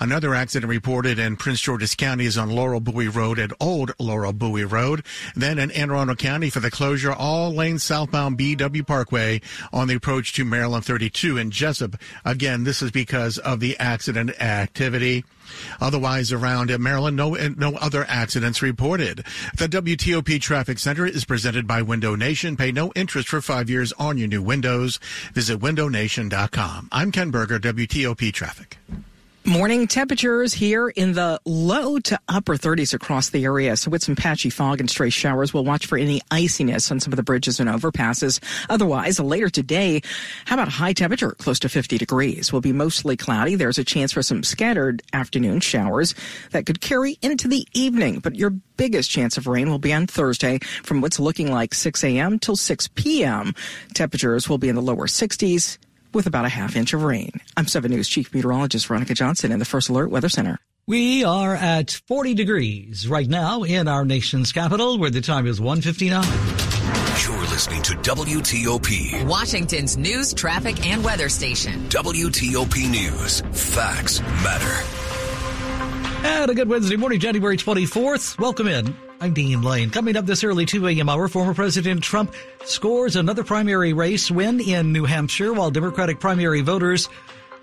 Another accident reported in Prince George's County is on Laurel Bowie Road at Old Laurel Bowie Road. Then in Anne Arundel County for the closure all lanes southbound BW Parkway on the approach to Maryland 32 in Jessup. Again, this is because of the accident activity. Otherwise, around Maryland, no no other accidents reported. The WTOP Traffic Center is presented by Window Nation. Pay no interest for five years on your new windows. Visit windownation.com. I'm Ken Berger, WTOP Traffic. Morning temperatures here in the low to upper 30s across the area. So with some patchy fog and stray showers, we'll watch for any iciness on some of the bridges and overpasses. Otherwise, later today, how about high temperature close to 50 degrees? Will be mostly cloudy. There's a chance for some scattered afternoon showers that could carry into the evening, but your biggest chance of rain will be on Thursday from what's looking like 6 a.m. till 6 p.m. Temperatures will be in the lower 60s with about a half inch of rain. I'm 7 News Chief Meteorologist Veronica Johnson in the First Alert Weather Center. We are at 40 degrees right now in our nation's capital where the time is 159. You're listening to WTOP, Washington's news, traffic, and weather station. WTOP News. Facts matter. And a good Wednesday morning, January 24th. Welcome in. I'm Dean Lane. Coming up this early 2 a.m. hour, former President Trump scores another primary race win in New Hampshire while Democratic primary voters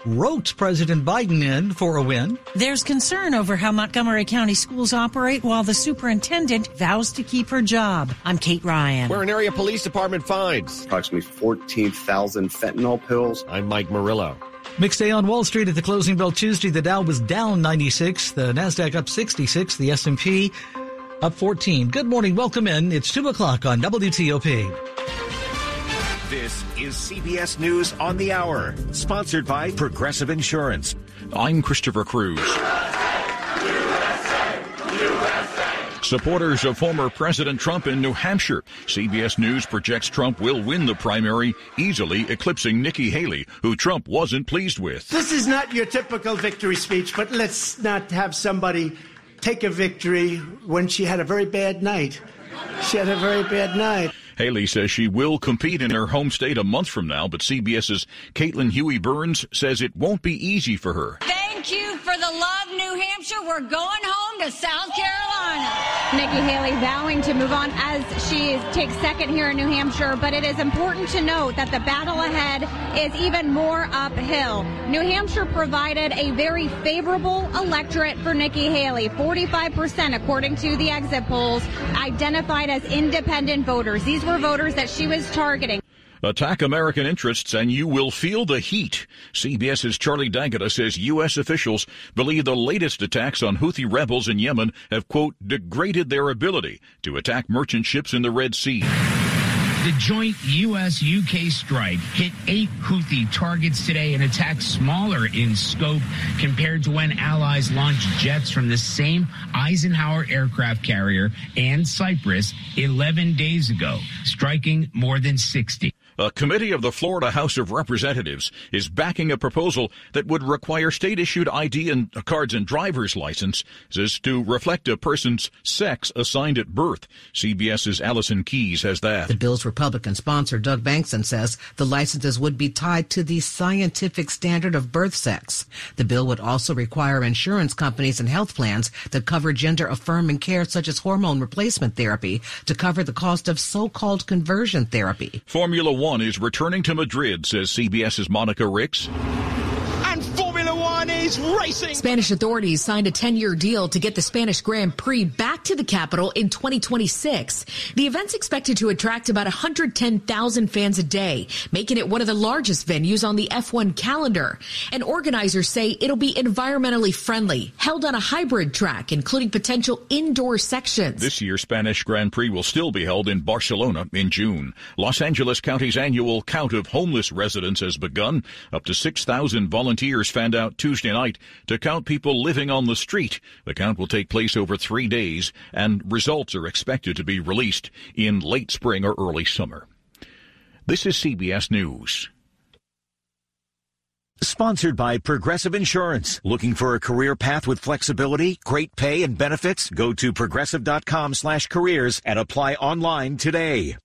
wrote President Biden in for a win. There's concern over how Montgomery County schools operate while the superintendent vows to keep her job. I'm Kate Ryan. Where an area police department finds approximately 14,000 fentanyl pills. I'm Mike Murillo. Mixed day on Wall Street at the closing bell Tuesday. The Dow was down 96, the Nasdaq up 66, the S&P up 14. Good morning. Welcome in. It's 2 o'clock on WTOP. This is CBS News on the Hour, sponsored by Progressive Insurance. I'm Christopher Cruz. Supporters of former President Trump in New Hampshire. CBS News projects Trump will win the primary, easily eclipsing Nikki Haley, who Trump wasn't pleased with. This is not your typical victory speech, but let's not have somebody take a victory when she had a very bad night. She had a very bad night. Haley says she will compete in her home state a month from now, but CBS's Caitlin Huey Burns says it won't be easy for her. For the love, New Hampshire. We're going home to South Carolina. Nikki Haley vowing to move on as she takes second here in New Hampshire, but it is important to note that the battle ahead is even more uphill. New Hampshire provided a very favorable electorate for Nikki Haley. 45% according to the exit polls identified as independent voters. These were voters that she was targeting. Attack American interests and you will feel the heat. CBS's Charlie D'Agata says U.S. officials believe the latest attacks on Houthi rebels in Yemen have, quote, degraded their ability to attack merchant ships in the Red Sea. The joint U.S. UK strike hit eight Houthi targets today, an attack smaller in scope compared to when allies launched jets from the same Eisenhower aircraft carrier and Cyprus 11 days ago, striking more than 60. A committee of the Florida House of Representatives is backing a proposal that would require state issued ID and cards and driver's licenses to reflect a person's sex assigned at birth. CBS's Allison Keyes has that. The bill's Republican sponsor, Doug Bankson, says the licenses would be tied to the scientific standard of birth sex. The bill would also require insurance companies and health plans that cover gender affirming care such as hormone replacement therapy to cover the cost of so-called conversion therapy. Formula One one is returning to Madrid, says CBS's Monica Ricks. And Formula racing. Spanish authorities signed a 10 year deal to get the Spanish Grand Prix back to the capital in 2026. The event's expected to attract about 110,000 fans a day, making it one of the largest venues on the F1 calendar. And organizers say it'll be environmentally friendly, held on a hybrid track, including potential indoor sections. This year's Spanish Grand Prix will still be held in Barcelona in June. Los Angeles County's annual count of homeless residents has begun. Up to 6,000 volunteers fanned out Tuesday night to count people living on the street. The count will take place over three days, and results are expected to be released in late spring or early summer. This is CBS News. Sponsored by Progressive Insurance. Looking for a career path with flexibility, great pay, and benefits? Go to progressive.com slash careers and apply online today.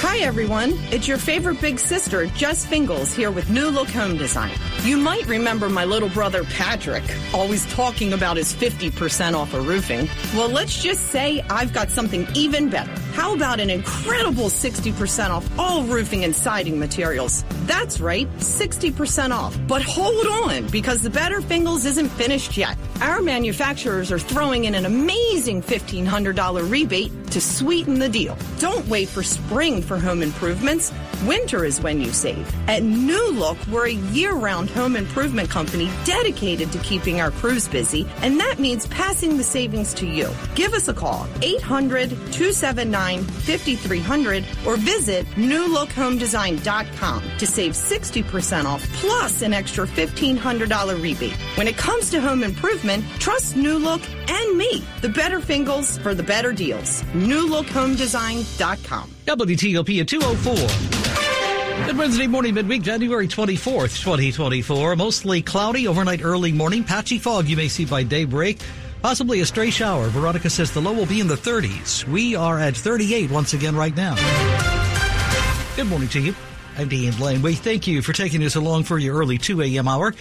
Hi, everyone. It's your favorite big sister, Jess Fingles, here with New Look Home Design. You might remember my little brother, Patrick, always talking about his 50% off of roofing. Well, let's just say I've got something even better. How about an incredible 60% off all roofing and siding materials? That's right, 60% off. But hold on, because the Better Fingles isn't finished yet. Our manufacturers are throwing in an amazing $1,500 rebate to sweeten the deal. Don't wait for spring for home improvements. Winter is when you save. At New Look, we're a year-round home improvement company dedicated to keeping our crews busy, and that means passing the savings to you. Give us a call, 800-279-5300, or visit newlookhomedesign.com to save 60% off, plus an extra $1,500 rebate. When it comes to home improvement, trust New Look and me, the better Fingles for the better deals. newlookhomedesign.com. WTOP at 204. Good Wednesday morning, midweek, January 24th, 2024. Mostly cloudy, overnight early morning. Patchy fog you may see by daybreak. Possibly a stray shower. Veronica says the low will be in the 30s. We are at 38 once again right now. Good morning to you. I'm Dean Lane. We thank you for taking us along for your early 2 a.m. hour.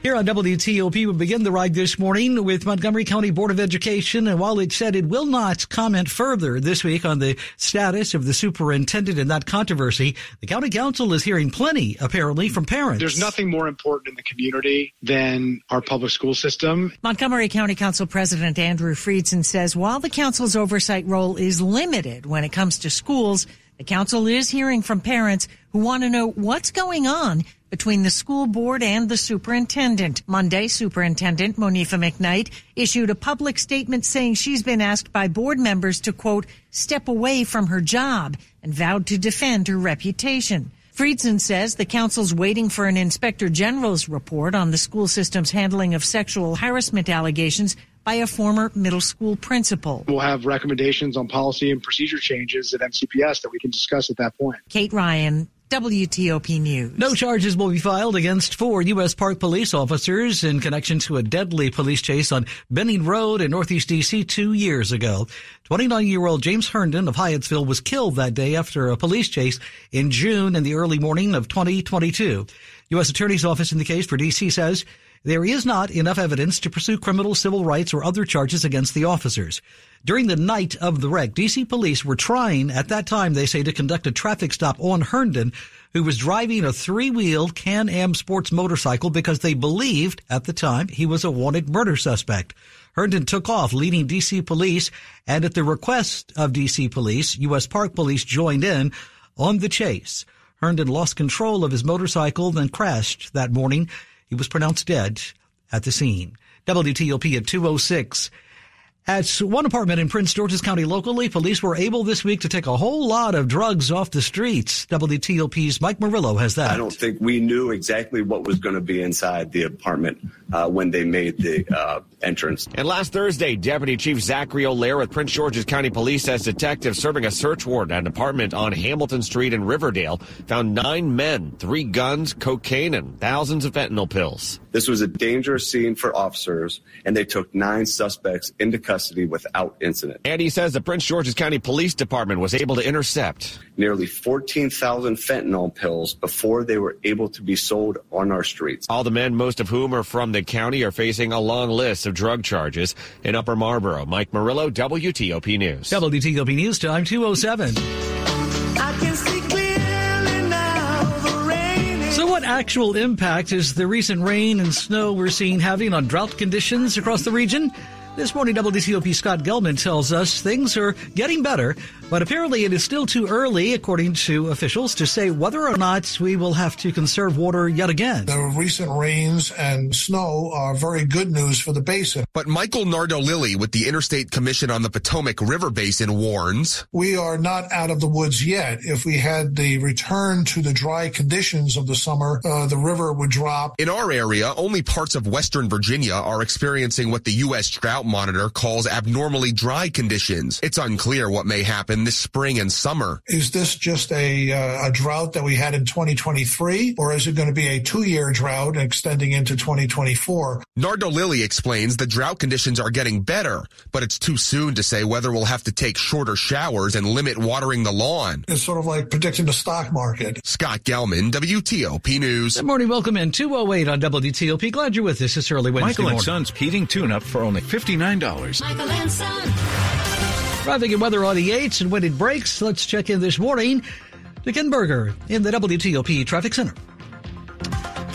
Here on WTOP, we begin the ride this morning with Montgomery County Board of Education. And while it said it will not comment further this week on the status of the superintendent in that controversy, the county council is hearing plenty, apparently, from parents. There's nothing more important in the community than our public school system. Montgomery County Council President Andrew Friedson says while the council's oversight role is limited when it comes to schools, the council is hearing from parents who want to know what's going on between the school board and the superintendent. Monday, Superintendent Monifa McKnight issued a public statement saying she's been asked by board members to quote, step away from her job and vowed to defend her reputation. Friedson says the council's waiting for an inspector general's report on the school system's handling of sexual harassment allegations by a former middle school principal. We'll have recommendations on policy and procedure changes at MCPS that we can discuss at that point. Kate Ryan, WTOP News. No charges will be filed against four U.S. Park police officers in connection to a deadly police chase on Benning Road in Northeast D.C. two years ago. 29-year-old James Herndon of Hyattsville was killed that day after a police chase in June in the early morning of 2022. U.S. Attorney's Office in the case for D.C. says there is not enough evidence to pursue criminal, civil rights, or other charges against the officers. During the night of the wreck, DC police were trying at that time, they say, to conduct a traffic stop on Herndon, who was driving a three-wheeled Can-Am sports motorcycle because they believed at the time he was a wanted murder suspect. Herndon took off, leading DC police, and at the request of DC police, U.S. Park Police joined in on the chase. Herndon lost control of his motorcycle, then crashed that morning. He was pronounced dead at the scene. WTOP at 206. At one apartment in Prince George's County locally, police were able this week to take a whole lot of drugs off the streets. WTOP's Mike Murillo has that. I don't think we knew exactly what was going to be inside the apartment uh, when they made the uh, entrance. And last Thursday, Deputy Chief Zachary O'Lear with Prince George's County Police says detectives serving a search warrant at an apartment on Hamilton Street in Riverdale found nine men, three guns, cocaine, and thousands of fentanyl pills. This was a dangerous scene for officers, and they took nine suspects into custody without incident. And he says the Prince George's County Police Department was able to intercept nearly 14,000 fentanyl pills before they were able to be sold on our streets. All the men, most of whom are from the county, are facing a long list of drug charges in Upper Marlboro. Mike Murillo, WTOP News. WTOP News Time 207. So, what actual impact is the recent rain and snow we're seeing having on drought conditions across the region? This morning, WTOP Scott Gelman tells us things are getting better, but apparently it is still too early, according to officials, to say whether or not we will have to conserve water yet again. The recent rains and snow are very good news for the basin. But Michael Nardolilli with the Interstate Commission on the Potomac River Basin warns. We are not out of the woods yet. If we had the return to the dry conditions of the summer, uh, the river would drop. In our area, only parts of Western Virginia are experiencing what the U.S. Drought Monitor calls abnormally dry conditions. It's unclear what may happen than this spring and summer. Is this just a, uh, a drought that we had in 2023, or is it going to be a two-year drought extending into 2024? Nardolilli explains the drought conditions are getting better, but it's too soon to say whether we'll have to take shorter showers and limit watering the lawn. It's sort of like predicting the stock market. Scott Gelman, WTOP News. Good morning. Welcome in 208 on WTOP. Glad you're with us this early Wednesday Michael morning. and Son's heating tune-up for only $59. Michael and Son. Traffic and weather on the 8s and when it breaks, let's check in this morning to in the WTOP Traffic Center.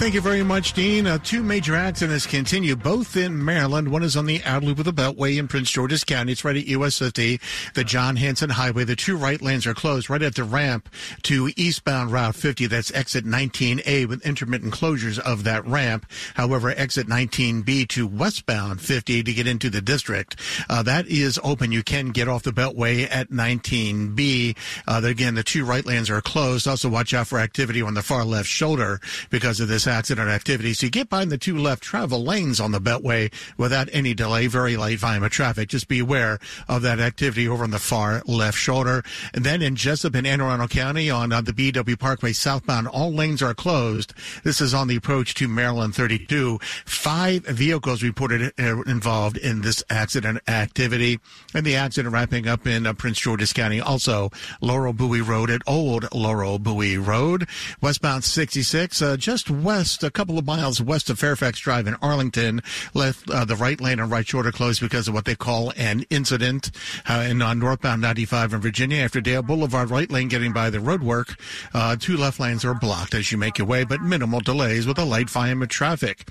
Thank you very much, Dean. Uh, two major accidents continue, both in Maryland. One is on the outer loop of the Beltway in Prince George's County. It's right at US 50, the John Hanson Highway. The two right lanes are closed right at the ramp to eastbound Route 50. That's exit 19A with intermittent closures of that ramp. However, exit 19B to westbound 50 to get into the district, uh, that is open. You can get off the Beltway at 19B. Uh, again, the two right lanes are closed. Also, watch out for activity on the far left shoulder because of this accident activity. So you get behind the two left travel lanes on the Beltway without any delay. Very light volume of traffic. Just be aware of that activity over on the far left shoulder. And then in Jessup and Anne Arundel County on uh, the BW Parkway southbound, all lanes are closed. This is on the approach to Maryland 32. Five vehicles reported uh, involved in this accident activity. And the accident wrapping up in uh, Prince George's County. Also, Laurel Bowie Road at Old Laurel Bowie Road. Westbound 66, uh, just west, a couple of miles west of Fairfax Drive in Arlington. Left uh, the right lane and right shoulder closed because of what they call an incident. Uh, on northbound 95 in Virginia, after Dale Boulevard, right lane getting by the roadwork, uh, two left lanes are blocked as you make your way, but minimal delays with a light of traffic.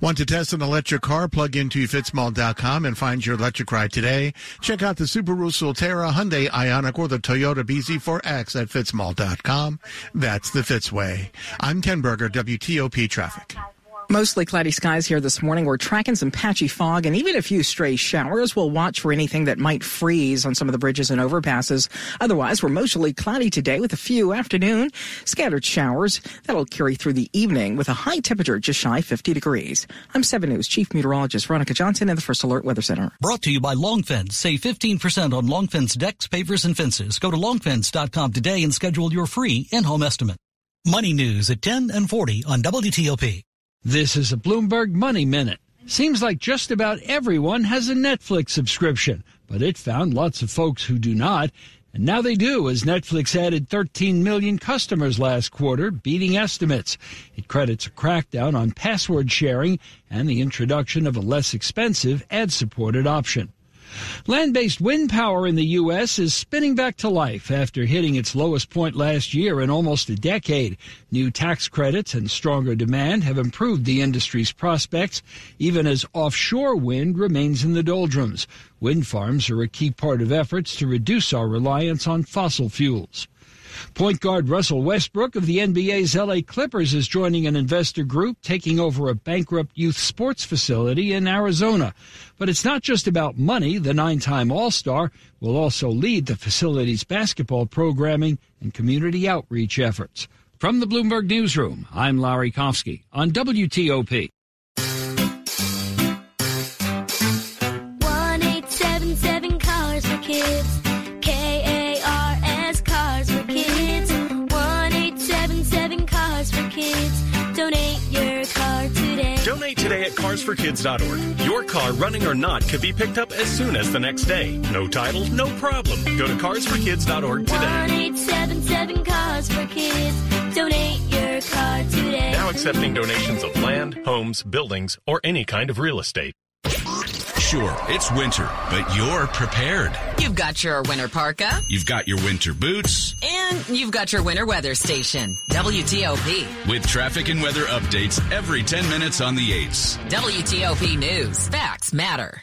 Want to test an electric car? Plug into fitzmall.com and find your electric ride today. Check out the Subaru Solterra, Hyundai Ioniq, or the Toyota BZ4X at fitzmall.com. That's the Fitz way. I'm Ken Berger, WTOP Traffic. Mostly cloudy skies here this morning. We're tracking some patchy fog and even a few stray showers. We'll watch for anything that might freeze on some of the bridges and overpasses. Otherwise, we're mostly cloudy today with a few afternoon scattered showers. That'll carry through the evening with a high temperature just shy 50 degrees. I'm 7 News Chief Meteorologist Veronica Johnson in the First Alert Weather Center. Brought to you by Long Fence. Save 15% on Long Fence decks, pavers, and fences. Go to longfence.com today and schedule your free in-home estimate. Money news at 10 and 40 on WTOP. This is a Bloomberg Money Minute. Seems like just about everyone has a Netflix subscription, but it found lots of folks who do not. And now they do, as Netflix added 13 million customers last quarter, beating estimates. It credits a crackdown on password sharing and the introduction of a less expensive ad supported option. Land based wind power in the U.S. is spinning back to life after hitting its lowest point last year in almost a decade. New tax credits and stronger demand have improved the industry's prospects, even as offshore wind remains in the doldrums. Wind farms are a key part of efforts to reduce our reliance on fossil fuels. Point guard Russell Westbrook of the NBA's LA Clippers is joining an investor group taking over a bankrupt youth sports facility in Arizona. But it's not just about money. The nine time All Star will also lead the facility's basketball programming and community outreach efforts. From the Bloomberg Newsroom, I'm Larry Kofsky on WTOP. carsforkids.org. Your car, running or not, could be picked up as soon as the next day. No title, no problem. Go to carsforkids.org today. 1877 Cars for Kids. Donate your car today. Now accepting donations of land, homes, buildings, or any kind of real estate. Sure, it's winter, but you're prepared. You've got your winter parka. You've got your winter boots. And you've got your winter weather station, WTOP. With traffic and weather updates every 10 minutes on the 8s. WTOP News. Facts matter.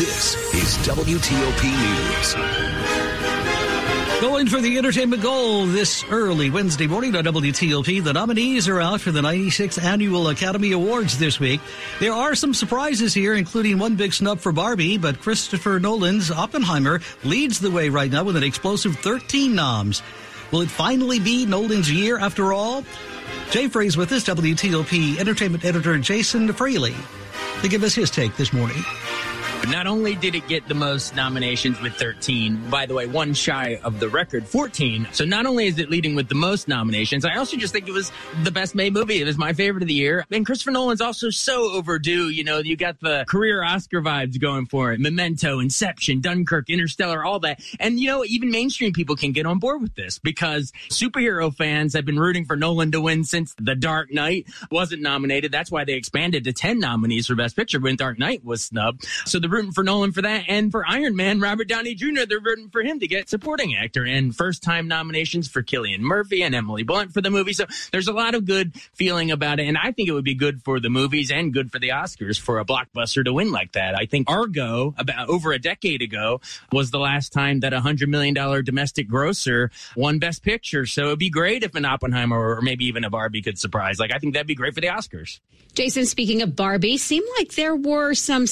This is WTOP News. Going for the entertainment goal this early Wednesday morning on WTOP. The nominees are out for the 96th Annual Academy Awards this week. There are some surprises here, including one big snub for Barbie, but Christopher Nolan's Oppenheimer leads the way right now with an explosive 13 noms. Will it finally be Nolan's year after all? Jay Frey's with us, WTOP entertainment editor Jason Fraley, to give us his take this morning. Not only did it get the most nominations with 13, by the way, one shy of the record 14. So not only is it leading with the most nominations, I also just think it was the best made movie. It was my favorite of the year. And Christopher Nolan's also so overdue. You know, you got the career Oscar vibes going for it. Memento, Inception, Dunkirk, Interstellar, all that. And you know, even mainstream people can get on board with this because superhero fans have been rooting for Nolan to win since The Dark Knight wasn't nominated. That's why they expanded to 10 nominees for Best Picture when Dark Knight was snubbed. So the rooting for Nolan for that. And for Iron Man, Robert Downey Jr., they're rooting for him to get supporting actor and first time nominations for Cillian Murphy and Emily Blunt for the movie. So there's a lot of good feeling about it. And I think it would be good for the movies and good for the Oscars for a blockbuster to win like that. I think Argo, about over a decade ago, was the last time that a $100 million domestic grosser won Best Picture. So it'd be great if an Oppenheimer or maybe even a Barbie could surprise. Like, I think that'd be great for the Oscars. Jason, speaking of Barbie, seemed like there were some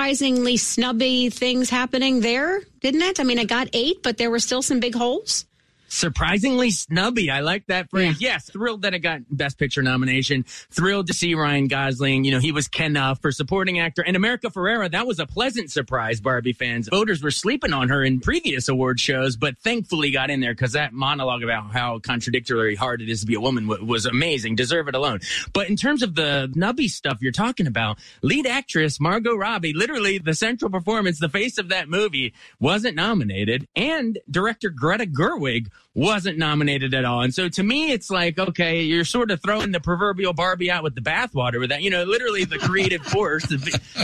surprisingly snubby things happening there, didn't it? I mean, I got eight, but there were still some big holes surprisingly snubby. I like that phrase. Yeah. Yes, thrilled that it got Best Picture nomination. Thrilled to see Ryan Gosling. You know, he was Ken uh, for supporting actor. And America Ferrera, that was a pleasant surprise, Barbie fans. Voters were sleeping on her in previous award shows, but thankfully got in there because that monologue about how contradictory hard it is to be a woman w- was amazing. Deserve it alone. But in terms of the nubby stuff you're talking about, lead actress Margot Robbie, literally the central performance, the face of that movie, wasn't nominated. And director Greta Gerwig wasn't nominated at all. And so to me, it's like, okay, you're sort of throwing the proverbial Barbie out with the bathwater with that. You know, literally the creative force, the,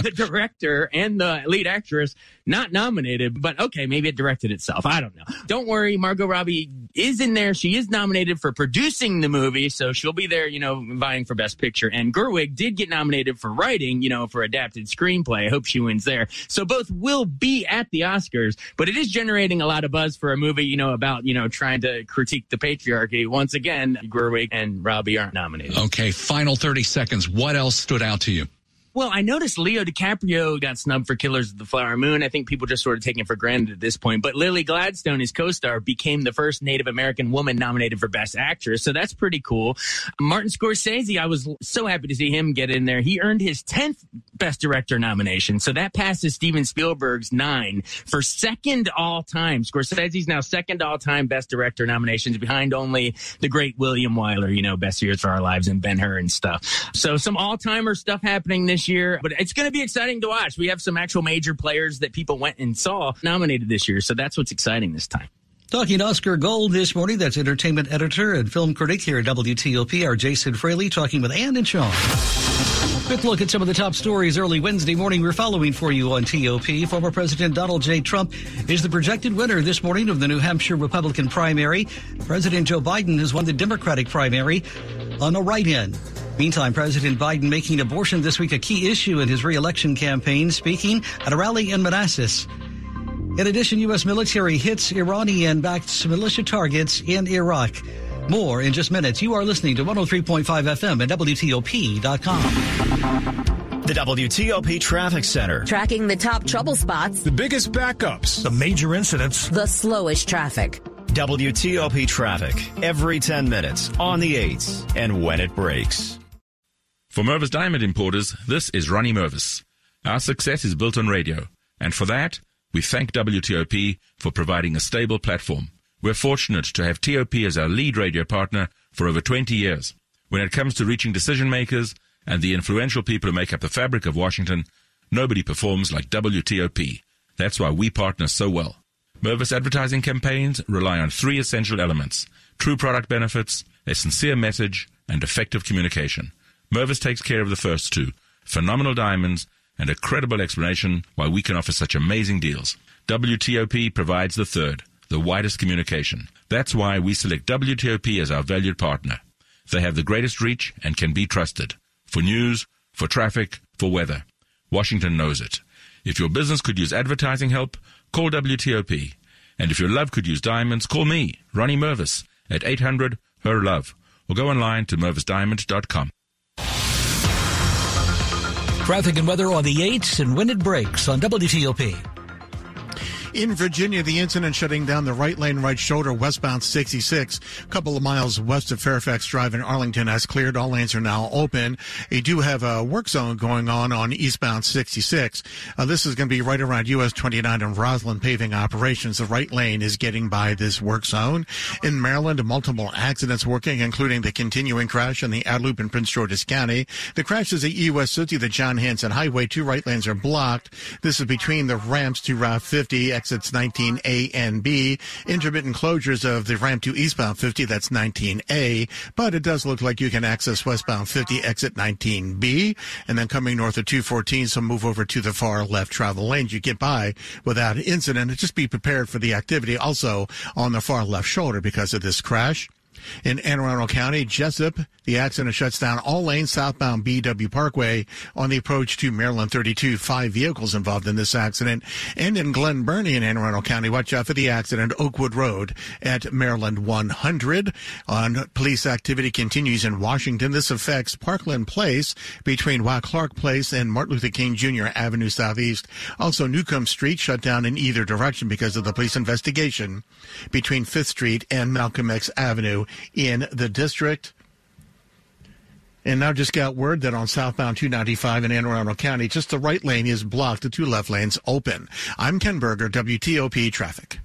the, director and the lead actress not nominated, but okay, maybe it directed itself. I don't know. Don't worry. Margot Robbie is in there. She is nominated for producing the movie. So she'll be there, you know, vying for best picture. And Gerwig did get nominated for writing, you know, for adapted screenplay. I hope she wins there. So both will be at the Oscars, but it is generating a lot of buzz for a movie, you know, about, you know, trying to critique the patriarchy. Once again, Gerwig and Robbie aren't nominated. Okay, final 30 seconds. What else stood out to you? Well, I noticed Leo DiCaprio got snubbed for Killers of the Flower Moon. I think people just sort of taking it for granted at this point. But Lily Gladstone, his co-star, became the first Native American woman nominated for Best Actress. So that's pretty cool. Martin Scorsese, I was so happy to see him get in there. He earned his 10th Best Director nomination. So that passes Steven Spielberg's nine for second all time. Scorsese's now second all time Best Director nominations behind only the great William Wyler, you know, Best Years for Our Lives and Ben Hur and stuff. So some all timer stuff happening this year, but it's going to be exciting to watch. We have some actual major players that people went and saw nominated this year, so that's what's exciting this time. Talking Oscar Gold this morning, that's entertainment editor and film critic here at WTOP, our Jason Fraley, talking with Ann and Sean. Quick look at some of the top stories early Wednesday morning we're following for you on TOP. Former President Donald J. Trump is the projected winner this morning of the New Hampshire Republican primary. President Joe Biden has won the Democratic primary on the write-in. Meantime, President Biden making abortion this week a key issue in his reelection campaign, speaking at a rally in Manassas. In addition, U.S. military hits Iranian-backed militia targets in Iraq. More in just minutes. You are listening to 103.5 FM at WTOP.com. The WTOP Traffic Center. Tracking the top trouble spots. The biggest backups. The major incidents. The slowest traffic. WTOP Traffic. Every 10 minutes. On the 8s. And when it breaks. For Mervis Diamond Importers, this is Ronnie Mervis. Our success is built on radio, and for that, we thank WTOP for providing a stable platform. We're fortunate to have TOP as our lead radio partner for over 20 years. When it comes to reaching decision makers and the influential people who make up the fabric of Washington, nobody performs like WTOP. That's why we partner so well. Mervis advertising campaigns rely on three essential elements true product benefits, a sincere message, and effective communication. Mervis takes care of the first two phenomenal diamonds and a credible explanation why we can offer such amazing deals. WTOP provides the third, the widest communication. That's why we select WTOP as our valued partner. They have the greatest reach and can be trusted. For news, for traffic, for weather. Washington knows it. If your business could use advertising help, call WTOP. And if your love could use diamonds, call me, Ronnie Mervis, at 800 HER LOVE, or go online to mervisdiamond.com. Traffic and weather on the 8s and when it breaks on WTOP. In Virginia, the incident shutting down the right lane right shoulder westbound 66, a couple of miles west of Fairfax Drive in Arlington has cleared. All lanes are now open. You do have a work zone going on on eastbound 66. Uh, this is going to be right around US 29 and Rosslyn paving operations. The right lane is getting by this work zone. In Maryland, multiple accidents working, including the continuing crash on the Ad Loop in Prince George's County. The crash is at US 50, the John Hanson Highway. Two right lanes are blocked. This is between the ramps to Route 50 exits 19A and B. Intermittent closures of the ramp to eastbound 50, that's 19A. But it does look like you can access westbound 50, exit 19B. And then coming north of 214, so move over to the far left travel lanes. You get by without incident. Just be prepared for the activity also on the far left shoulder because of this crash. In Anne Arundel County, Jessup, the accident shuts down all lanes southbound BW Parkway on the approach to Maryland 32. Five vehicles involved in this accident. And in Glen Burnie in Anne Arundel County, watch out for the accident, Oakwood Road at Maryland 100. On police activity continues in Washington. This affects Parkland Place between Watt Clark Place and Martin Luther King Jr. Avenue Southeast. Also, Newcomb Street shut down in either direction because of the police investigation between 5th Street and Malcolm X Avenue in the district. And now just got word that on southbound 295 in Anne Arundel County, just the right lane is blocked, the two left lanes open. I'm Ken Berger, WTOP Traffic.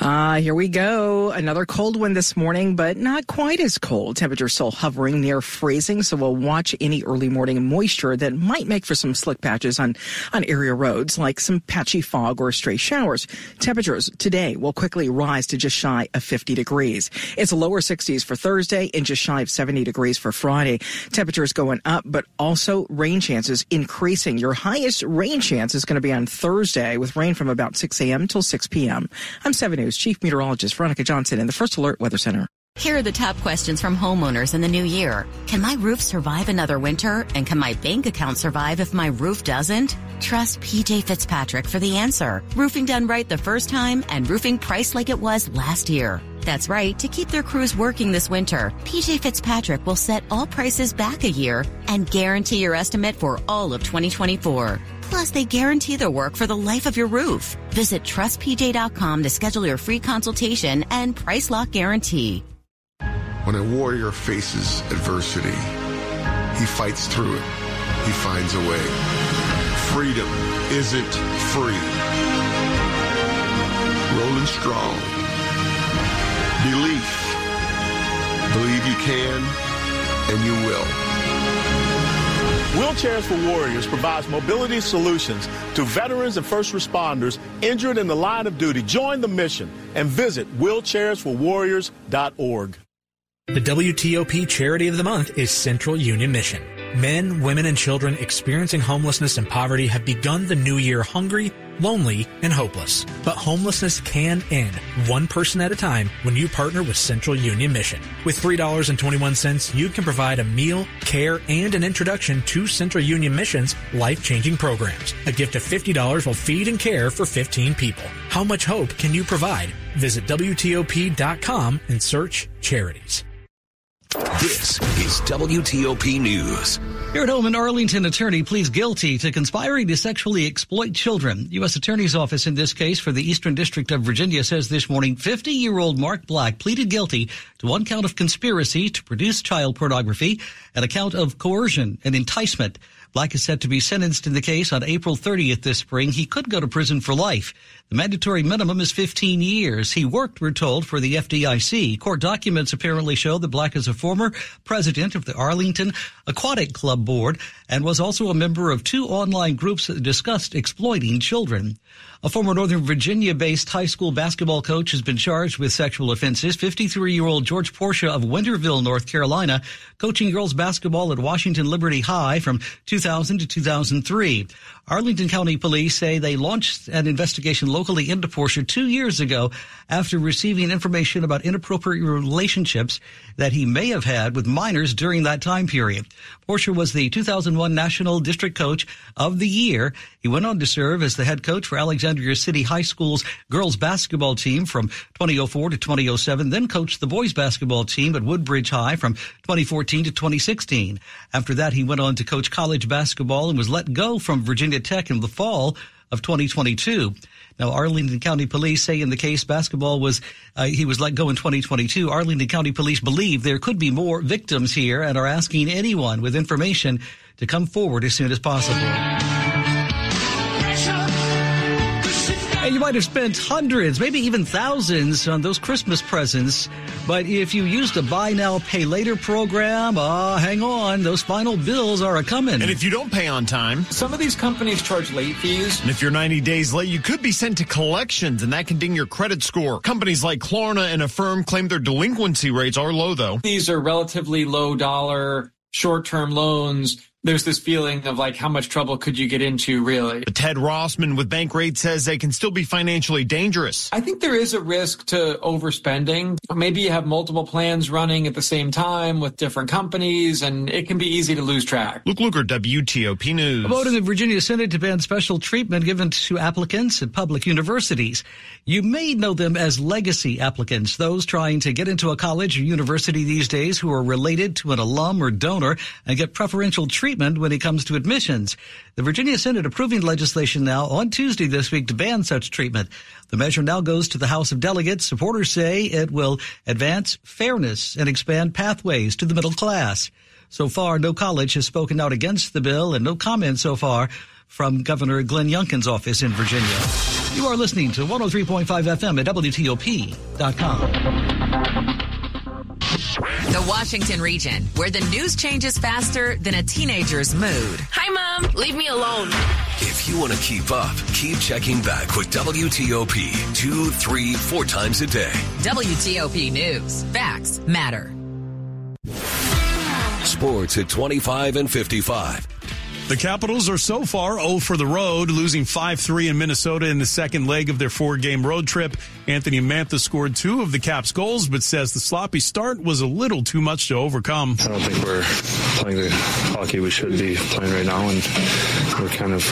Ah, uh, here we go. Another cold one this morning, but not quite as cold. Temperature still hovering near freezing, so we'll watch any early morning moisture that might make for some slick patches on, on area roads, like some patchy fog or stray showers. Temperatures today will quickly rise to just shy of 50 degrees. It's lower 60s for Thursday and just shy of 70 degrees for Friday. Temperatures going up, but also rain chances increasing. Your highest rain chance is going to be on Thursday with rain from about 6 a.m. till 6 p.m. I'm 7 News Chief Meteorologist Veronica Johnson in the First Alert Weather Center. Here are the top questions from homeowners in the new year. Can my roof survive another winter? And can my bank account survive if my roof doesn't? Trust PJ Fitzpatrick for the answer. Roofing done right the first time and roofing priced like it was last year. That's right. To keep their crews working this winter, PJ Fitzpatrick will set all prices back a year and guarantee your estimate for all of 2024. Plus, they guarantee their work for the life of your roof. Visit trustpj.com to schedule your free consultation and price lock guarantee. When a warrior faces adversity, he fights through it. He finds a way. Freedom isn't free. Rolling strong. Belief. Believe you can and you will. Wheelchairs for Warriors provides mobility solutions to veterans and first responders injured in the line of duty. Join the mission and visit wheelchairsforwarriors.org. The WTOP Charity of the Month is Central Union Mission. Men, women, and children experiencing homelessness and poverty have begun the new year hungry, lonely, and hopeless. But homelessness can end one person at a time when you partner with Central Union Mission. With $3.21, you can provide a meal, care, and an introduction to Central Union Mission's life-changing programs. A gift of $50 will feed and care for 15 people. How much hope can you provide? Visit WTOP.com and search charities. This is WTOP News. Here at home, an Arlington attorney pleads guilty to conspiring to sexually exploit children. U.S. Attorney's Office in this case for the Eastern District of Virginia says this morning 50 year old Mark Black pleaded guilty to one count of conspiracy to produce child pornography and a count of coercion and enticement. Black is set to be sentenced in the case on April 30th this spring. He could go to prison for life. The mandatory minimum is 15 years. He worked, we're told, for the FDIC. Court documents apparently show that Black is a former president of the Arlington Aquatic Club Board and was also a member of two online groups that discussed exploiting children. A former Northern Virginia based high school basketball coach has been charged with sexual offenses. 53 year old George Portia of Winterville, North Carolina, coaching girls basketball at Washington Liberty High from 2000 to 2003. Arlington County Police say they launched an investigation locally into Portia two years ago after receiving information about inappropriate relationships that he may have had with minors during that time period. Portia was the 2001 National District Coach of the Year. He went on to serve as the head coach for Alexandria City High School's girls basketball team from 2004 to 2007, then coached the boys basketball team at Woodbridge High from 2014 to 2016. After that, he went on to coach college basketball and was let go from Virginia Tech in the fall of 2022. Now, Arlington County Police say in the case basketball was uh, he was let go in 2022. Arlington County Police believe there could be more victims here and are asking anyone with information to come forward as soon as possible. You might have spent hundreds, maybe even thousands on those Christmas presents. But if you use the buy now, pay later program, uh, hang on, those final bills are a coming. And if you don't pay on time, some of these companies charge late fees. And if you're 90 days late, you could be sent to collections and that can ding your credit score. Companies like Klarna and Affirm claim their delinquency rates are low though. These are relatively low dollar short-term loans there's this feeling of like how much trouble could you get into really? But ted rossman with bankrate says they can still be financially dangerous. I think there is a risk to overspending. Maybe you have multiple plans running at the same time with different companies and it can be easy to lose track. Luke Lukert wtop news a vote in the virginia senate to ban special treatment given to applicants at public universities. You may know them as legacy applicants those trying to get into a college or university these days who are related to an alum or donor and get preferential treatment treatment when it comes to admissions. The Virginia Senate approving legislation now on Tuesday this week to ban such treatment. The measure now goes to the House of Delegates. Supporters say it will advance fairness and expand pathways to the middle class. So far, no college has spoken out against the bill and no comment so far from Governor Glenn Youngkin's office in Virginia. You are listening to 103.5 FM at WTOP.com. The Washington region, where the news changes faster than a teenager's mood. Hi, Mom. Leave me alone. If you want to keep up, keep checking back with WTOP two, three, four times a day. WTOP News. Facts matter. Sports at 25 and 55. The Capitals are so far 0 for the road, losing 5-3 in Minnesota in the second leg of their four-game road trip. Anthony Mantha scored two of the Caps goals, but says the sloppy start was a little too much to overcome. I don't think we're playing the hockey we should be playing right now, and we're kind of